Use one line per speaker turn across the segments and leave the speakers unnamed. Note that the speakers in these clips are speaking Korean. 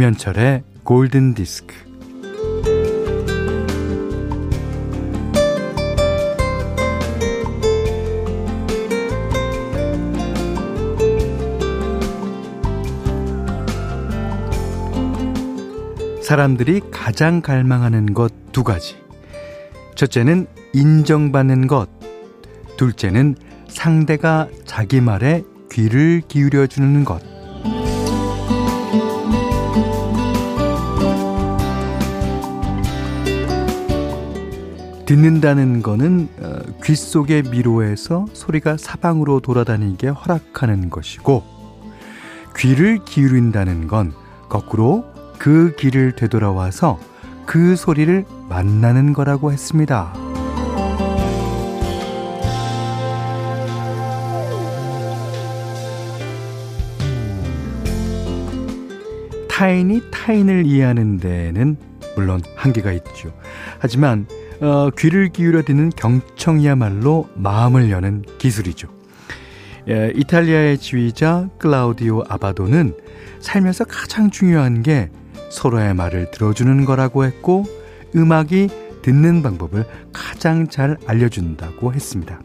김현철의 골든 디스크. 사람들이 가장 갈망하는 것 두 가지. 첫째는 인정받는 것. 둘째는 상대가 자기 말에 귀를 기울여 주는 것. 듣는다는 거는 어, 귀 속의 미로에서 소리가 사방으로 돌아다니게 허락하는 것이고 귀를 기울인다는 건 거꾸로 그 길을 되돌아와서 그 소리를 만나는 거라고 했습니다. 타인이 타인을 이해하는 데는 물론 한계가 있죠. 하지만 어, 귀를 기울여 듣는 경청이야말로 마음을 여는 기술이죠. 예, 이탈리아의 지휘자 클라우디오 아바도는 살면서 가장 중요한 게 서로의 말을 들어주는 거라고 했고 음악이 듣는 방법을 가장 잘 알려준다고 했습니다.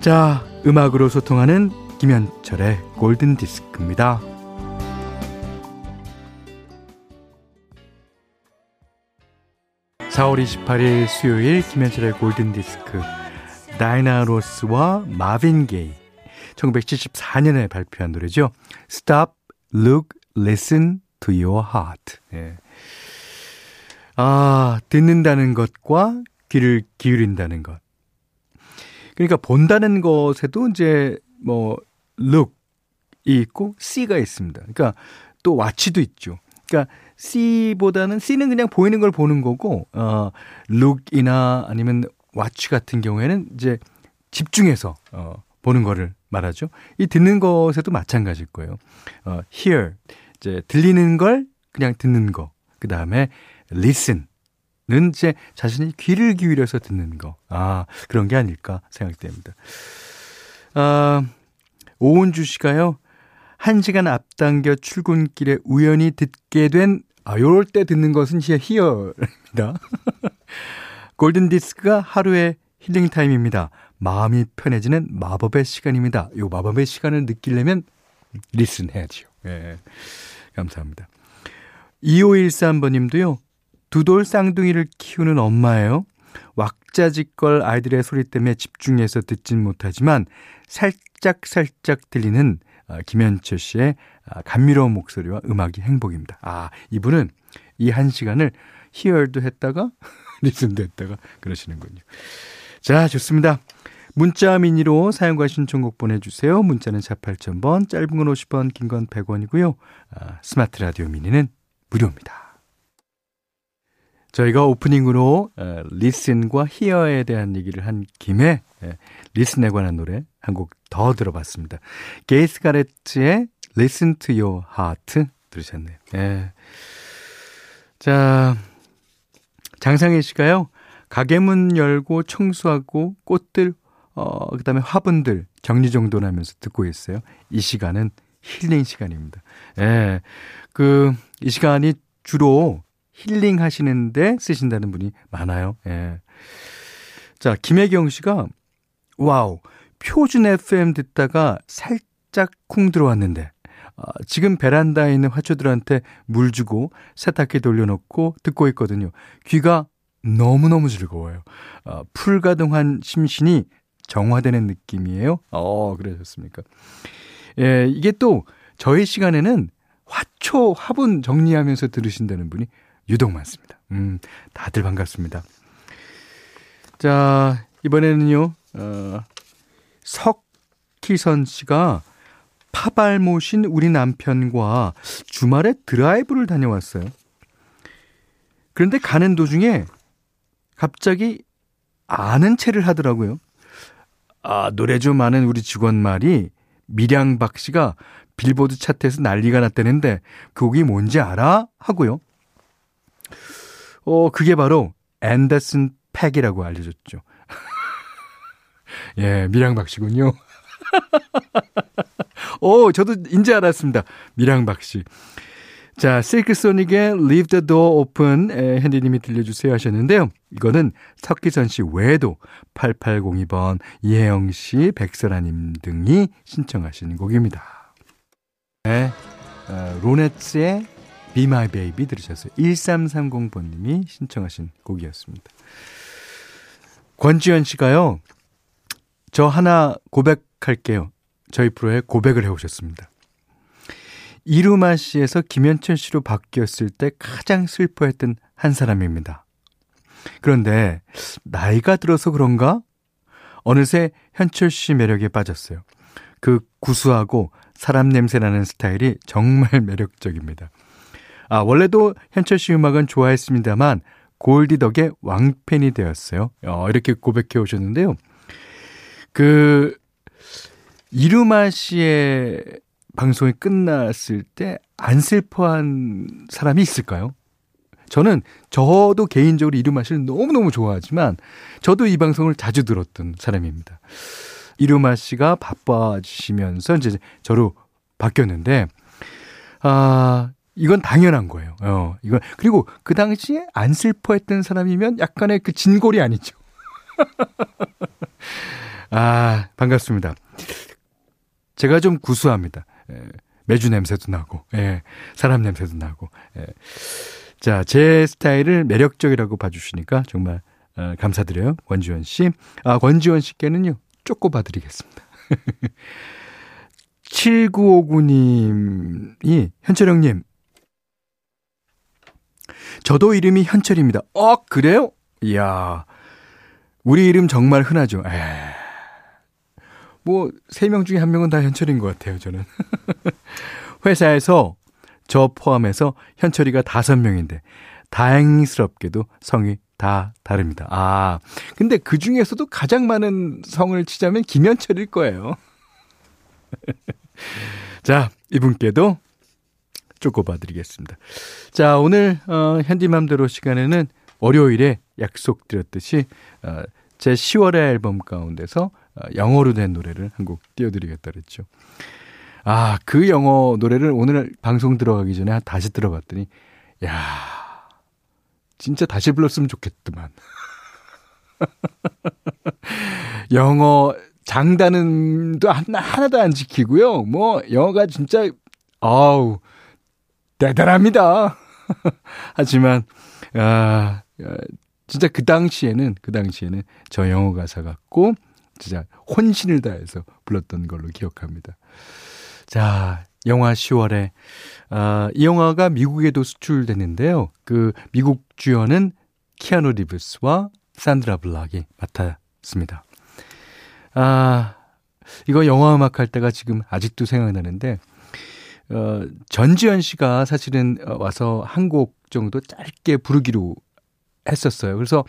자, 음악으로 소통하는 김현철의 골든 디스크입니다. 4월 28일 수요일 김현철의 골든디스크 다이나 로스와 마빈 게이 1974년에 발표한 노래죠. Stop, Look, Listen to Your Heart. 예. 아, 듣는다는 것과 귀를 기울인다는 것. 그러니까 본다는 것에도 이제 뭐 look이 있고 see가 있습니다. 그러니까 또 watch도 있죠. 그러니까 C보다는 C는 그냥 보이는 걸 보는 거고 어 look이나 아니면 watch 같은 경우에는 이제 집중해서 어 보는 거를 말하죠. 이 듣는 것에도 마찬가지일 거예요. 어 hear 이제 들리는 걸 그냥 듣는 거. 그다음에 listen 는 이제 자신이 귀를 기울여서 듣는 거. 아, 그런 게 아닐까 생각됩니다. 아, 오은주 씨가요. 한 시간 앞당겨 출근길에 우연히 듣게 된, 아, 요럴 때 듣는 것은 히어입니다. 골든디스크가 하루의 힐링타임입니다. 마음이 편해지는 마법의 시간입니다. 요 마법의 시간을 느끼려면 리슨 해야죠. 예. 감사합니다. 2513번님도요, 두 돌 쌍둥이를 키우는 엄마예요. 왁자지껄 아이들의 소리 때문에 집중해서 듣진 못하지만 살짝살짝 살짝 들리는 아, 김현철 씨의 아, 감미로운 목소리와 음악이 행복입니다. 아, 이분은 이 한 시간을 히얼도 했다가 리슨도 했다가 그러시는군요. 자, 좋습니다. 문자 미니로 사용과 신청곡 보내주세요. 문자는 4 8,000번, 짧은 건 50원, 긴 건 100원이고요. 아, 스마트 라디오 미니는 무료입니다. 저희가 오프닝으로 어, listen과 hear에 대한 얘기를 한 김에 예, listen에 관한 노래 한 곡 더 들어봤습니다. 게이스 가레츠의 Listen to Your Heart 들으셨네요. 예. 자, 장상혜 씨가요. 가게 문 열고 청소하고 꽃들 어 그다음에 화분들 정리정돈 하면서 듣고 있어요. 이 시간은 힐링 시간입니다. 예. 그 이 시간이 주로 힐링 하시는데 쓰신다는 분이 많아요. 예. 자, 김혜경 씨가 wow. 표준 FM 듣다가 살짝 쿵 들어왔는데 아, 지금 베란다에 있는 화초들한테 물 주고 세탁기 돌려놓고 듣고 있거든요. 귀가 너무너무 즐거워요. 아, 풀가동한 심신이 정화되는 느낌이에요. 어, 그러셨습니까? 예, 이게 또 저희 시간에는 화초, 화분 정리하면서 들으신다는 분이 유독 많습니다. 음, 다들 반갑습니다. 자, 이번에는요, 어, 석희선 씨가 파발 모신 우리 남편과 주말에 드라이브를 다녀왔어요. 그런데 가는 도중에 갑자기 아는 체를 하더라고요. 아, 노래 좀 아는 우리 직원 말이 미량박 씨가 빌보드 차트에서 난리가 났다는데 그 곡이 뭔지 알아? 하고요. 어, 그게 바로 앤더슨 팩이라고 알려졌죠. 예, 미량박 씨군요. 오, 저도 인제 알았습니다. 미량박 씨. 자, 실크소닉의 Leave the Door Open 에, 핸디님이 들려주세요 하셨는데요. 이거는 석기선 씨 외에도 8802번, 이혜영 씨, 백설아님 등이 신청하신 곡입니다. 네, 어, 로네츠의 Be My Baby 들으셨어요. 1330번님이 신청하신 곡이었습니다. 권지현 씨가요, 저 하나 고백할게요. 저희 프로에 고백을 해오셨습니다. 이루마 씨에서 김현철 씨로 바뀌었을 때 가장 슬퍼했던 한 사람입니다. 그런데 나이가 들어서 그런가? 어느새 현철 씨 매력에 빠졌어요. 그 구수하고 사람 냄새 나는 스타일이 정말 매력적입니다. 아, 원래도 현철 씨 음악은 좋아했습니다만 골디 덕의 왕팬이 되었어요. 어, 이렇게 고백해 오셨는데요. 그 이루마 씨의 방송이 끝났을 때 안 슬퍼한 사람이 있을까요? 저는 저도 개인적으로 이루마 씨를 너무너무 좋아하지만 저도 이 방송을 자주 들었던 사람입니다. 이루마 씨가 바빠지시면서 이제 저로 바뀌었는데 아 이건 당연한 거예요. 어, 이건 그리고 그 당시에 안 슬퍼했던 사람이면 약간의 그 진골이 아니죠. 아 반갑습니다. 제가 좀 구수합니다. 예, 매주 냄새도 나고, 예, 사람 냄새도 나고. 예. 자, 제 스타일을 매력적이라고 봐주시니까 정말 어, 감사드려요. 권지원 씨. 아, 권지원 씨께는요, 쪼꼬 봐 드리겠습니다. 7959님이, 현철형님, 저도 이름이 현철입니다. 어, 그래요? 이야, 우리 이름 정말 흔하죠. 에 뭐, 세 명 중에 한 명은 다 현철인 것 같아요, 저는. 회사에서 저 포함해서 현철이가 다섯 명인데, 다행스럽게도 성이 다 다릅니다. 아, 근데 그 중에서도 가장 많은 성을 치자면 김현철일 거예요. 자, 이분께도 쪼꼬봐 드리겠습니다. 자, 오늘, 어, 현디맘대로 시간에는 월요일에 약속드렸듯이, 어, 제 10월의 앨범 가운데서 어, 영어로 된 노래를 한 곡 띄워드리겠다 그랬죠. 아, 그 영어 노래를 오늘 방송 들어가기 전에 다시 들어봤더니, 야 진짜 다시 불렀으면 좋겠더만. 영어 장단음도 하나, 하나도 안 지키고요. 뭐, 영어가 진짜, 아우, 대단합니다. 하지만, 아, 진짜 그 당시에는, 그 당시에는 저 영어 가사 같고, 진짜 혼신을 다해서 불렀던 걸로 기억합니다. 자, 영화 10월에, 아, 이 영화가 미국에도 수출됐는데요. 그 미국 주연은 키아누 리브스와 산드라 블락이 맡았습니다. 아, 이거 영화 음악 할 때가 지금 아직도 생각나는데, 어, 전지현 씨가 사실은 와서 한 곡 정도 짧게 부르기로 했었어요. 그래서,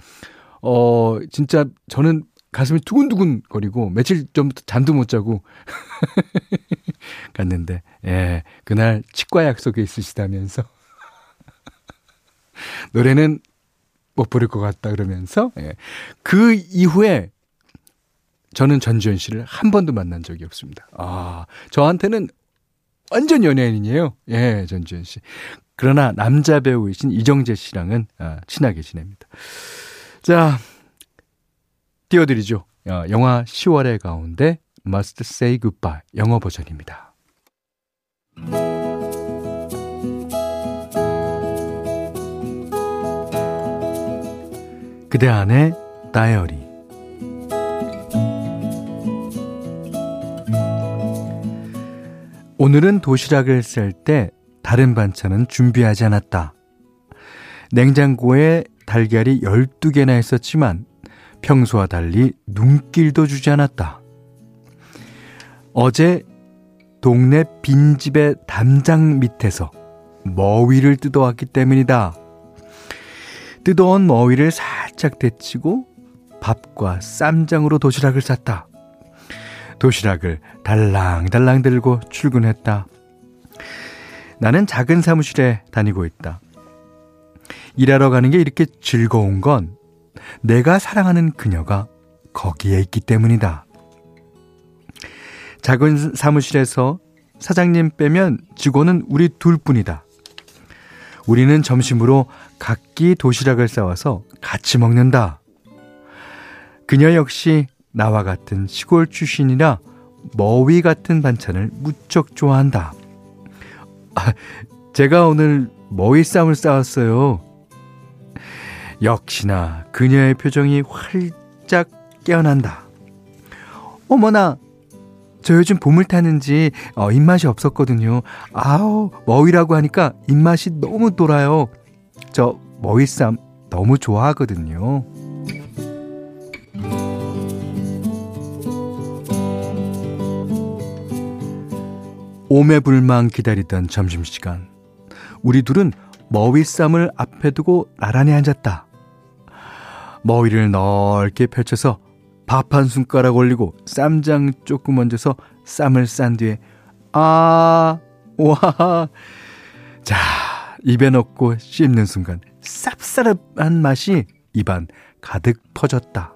어, 진짜 저는 가슴이 두근두근 거리고 며칠 전부터 잠도 못 자고 갔는데, 예, 그날 치과 약속에 있으시다면서 노래는 못 부를 것 같다 그러면서, 예, 그 이후에 저는 전지현 씨를 한 번도 만난 적이 없습니다. 아, 저한테는 완전 연예인이에요. 예, 전지현 씨. 그러나 남자 배우이신 이정재 씨랑은 아, 친하게 지냅니다. 자, 띄워드리죠. 어, 영화 10월의 가운데 Must Say Goodbye 영어 버전입니다. 그대 안의 다이어리 오늘은 도시락을 쌀 때 다른 반찬은 준비하지 않았다. 냉장고에 달걀이 12개나 있었지만 평소와 달리 눈길도 주지 않았다. 어제 동네 빈집의 담장 밑에서 머위를 뜯어왔기 때문이다. 뜯어온 머위를 살짝 데치고 밥과 쌈장으로 도시락을 쌌다. 도시락을 달랑달랑 들고 출근했다. 나는 작은 사무실에 다니고 있다. 일하러 가는 게 이렇게 즐거운 건 내가 사랑하는 그녀가 거기에 있기 때문이다. 작은 사무실에서 사장님 빼면 직원은 우리 둘 뿐이다. 우리는 점심으로 각기 도시락을 싸와서 같이 먹는다. 그녀 역시 나와 같은 시골 출신이라 머위 같은 반찬을 무척 좋아한다. 아, 제가 오늘 머위 쌈을 싸왔어요. 역시나 그녀의 표정이 활짝 깨어난다. 어머나, 저 요즘 봄을 타는지 어, 입맛이 없었거든요. 아우, 머위라고 하니까 입맛이 너무 돌아요. 저 머위쌈 너무 좋아하거든요. 오매불망 기다리던 점심시간. 우리 둘은 머위쌈을 앞에 두고 나란히 앉았다. 머위를 넓게 펼쳐서 밥 한 숟가락 올리고 쌈장 조금 얹어서 쌈을 싼 뒤에 아, 와. 자, 입에 넣고 씹는 순간 쌉싸름한 맛이 입안 가득 퍼졌다.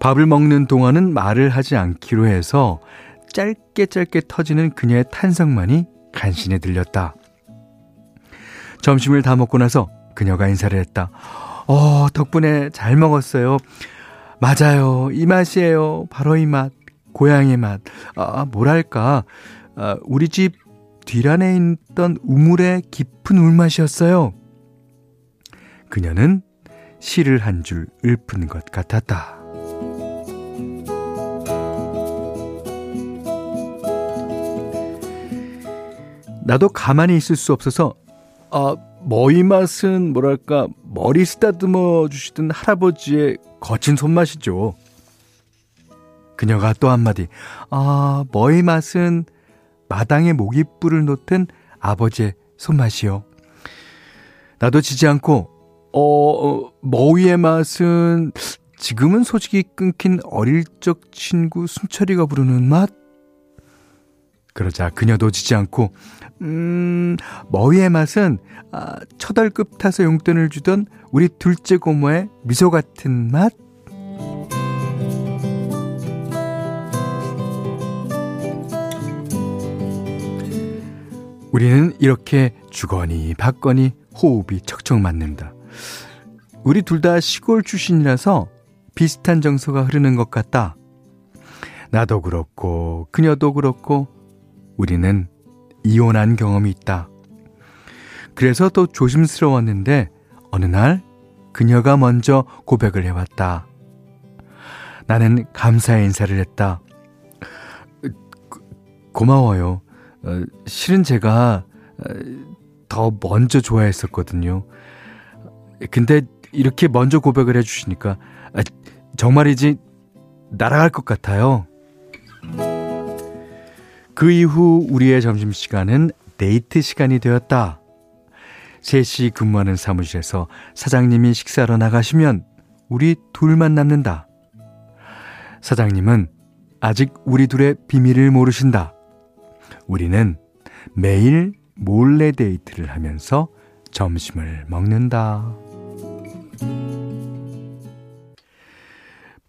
밥을 먹는 동안은 말을 하지 않기로 해서 짧게 짧게 터지는 그녀의 탄성만이 간신히 들렸다. 점심을 다 먹고 나서 그녀가 인사를 했다. 어, 덕분에 잘 먹었어요. 맞아요. 이 맛이에요. 바로 이 맛. 고향의 맛. 아, 뭐랄까. 아, 우리 집 뒤란에 있던 우물의 깊은 울맛이었어요. 그녀는 시를 한 줄 읊은 것 같았다. 나도 가만히 있을 수 없어서 아, 머리 맛은 뭐랄까 머리 쓰다듬어 주시던 할아버지의 거친 손맛이죠. 그녀가 또 한마디 아 머리 맛은 마당에 모깃불을 놓던 아버지의 손맛이요. 나도 지지 않고 어, 어 머위의 맛은 지금은 솔직히 끊긴 어릴 적 친구 순철이가 부르는 맛? 그러자 그녀도 지지 않고 음, 머위의 맛은 아, 처덜급 타서 용돈을 주던 우리 둘째 고모의 미소 같은 맛? 우리는 이렇게 주거니 받거니 호흡이 척척 맞는다. 우리 둘 다 시골 출신이라서 비슷한 정서가 흐르는 것 같다. 나도 그렇고 그녀도 그렇고 우리는 이혼한 경험이 있다. 그래서 더 조심스러웠는데 어느 날 그녀가 먼저 고백을 해왔다. 나는 감사의 인사를 했다. 고마워요. 어, 실은 제가 어, 더 먼저 좋아했었거든요. 근데 이렇게 먼저 고백을 해주시니까 아, 정말이지 날아갈 것 같아요. 그 이후 우리의 점심시간은 데이트 시간이 되었다. 3시 근무하는 사무실에서 사장님이 식사로 나가시면 우리 둘만 남는다. 사장님은 아직 우리 둘의 비밀을 모르신다. 우리는 매일 몰래 데이트를 하면서 점심을 먹는다.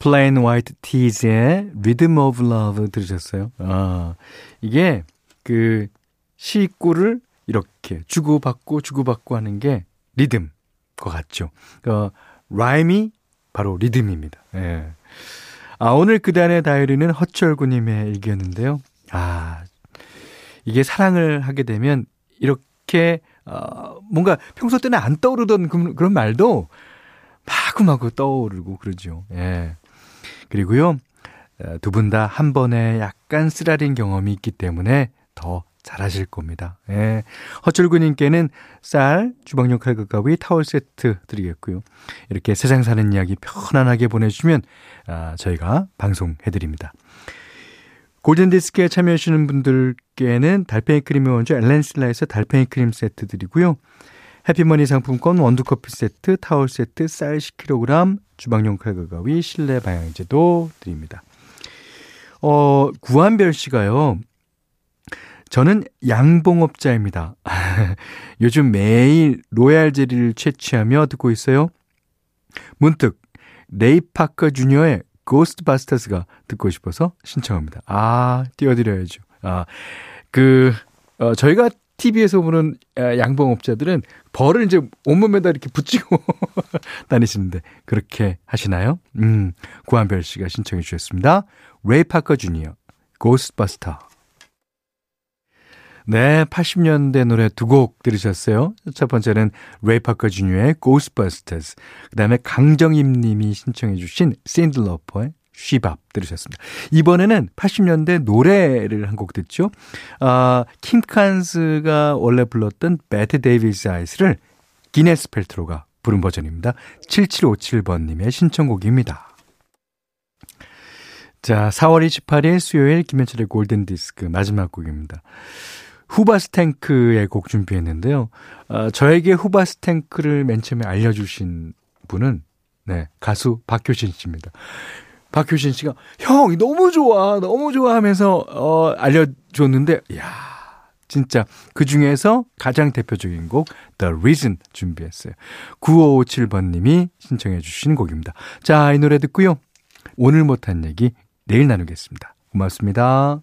Plain White Tees의 Rhythm of Love 들으셨어요? 아, 이게 그 시구를 이렇게 주고받고 주고받고 하는 게 리듬 것 같죠. 그 라임이 바로 리듬입니다. 예. 아, 오늘 그단의 다이어리는 허철구님의 일기였는데요. 아, 이게 사랑을 하게 되면 이렇게 어, 뭔가 평소 때는 안 떠오르던 그, 그런 말도 마구마구 떠오르고 그러죠. 예. 그리고요, 어, 두분 다 한 번에 약간 쓰라린 경험이 있기 때문에 더 잘하실 겁니다. 예. 허철구님께는 쌀, 주방용 칼국 가위, 타월 세트 드리겠고요. 이렇게 세상 사는 이야기 편안하게 보내주시면 아, 저희가 방송해드립니다. 골든디스크에 참여하시는 분들께는 달팽이 크림의 원조 엘렌실라에서 달팽이 크림 세트 드리고요. 해피머니 상품권 원두커피 세트, 타월 세트, 쌀 10kg, 주방용 칼과 가위, 실내 방향제도 드립니다. 어, 구한별 씨가요. 저는 양봉업자입니다. 요즘 매일 로얄 제리를 채취하며 듣고 있어요. 문득 레이 파커 주니어의 Ghostbusters가 듣고 싶어서 신청합니다. 아, 띄워드려야죠. 아, 그, 어, 저희가 TV에서 보는 양봉업자들은 벌을 이제 온몸에다 이렇게 붙이고 다니시는데 그렇게 하시나요? 음, 구한별 씨가 신청해 주셨습니다. 레이 파커 주니어, Ghostbusters. 네, 80년대 노래 두 곡 들으셨어요. 첫 번째는 레이 파커 주니어의 Ghostbusters, 그 다음에 강정임 님이 신청해 주신 신디 로퍼의 She Bop 들으셨습니다. 이번에는 80년대 노래를 한 곡 듣죠. 아, 킴 칸스가 원래 불렀던 Bette Davis Eyes를 기네스 펠트로가 부른 버전입니다. 7757번님의 신청곡입니다. 자, 4월 28일 수요일 김현철의 골든디스크 마지막 곡입니다. 후바스탱크의 곡 준비했는데요. 어, 저에게 후바스탱크를 맨 처음에 알려주신 분은 네, 가수 박효신 씨입니다. 박효신 씨가 형 너무 좋아 너무 좋아 하면서 어, 알려줬는데 야 진짜 그 중에서 가장 대표적인 곡 The Reason 준비했어요. 9557번님이 신청해 주신 곡입니다. 자 이 노래 듣고요. 오늘 못한 얘기 내일 나누겠습니다. 고맙습니다.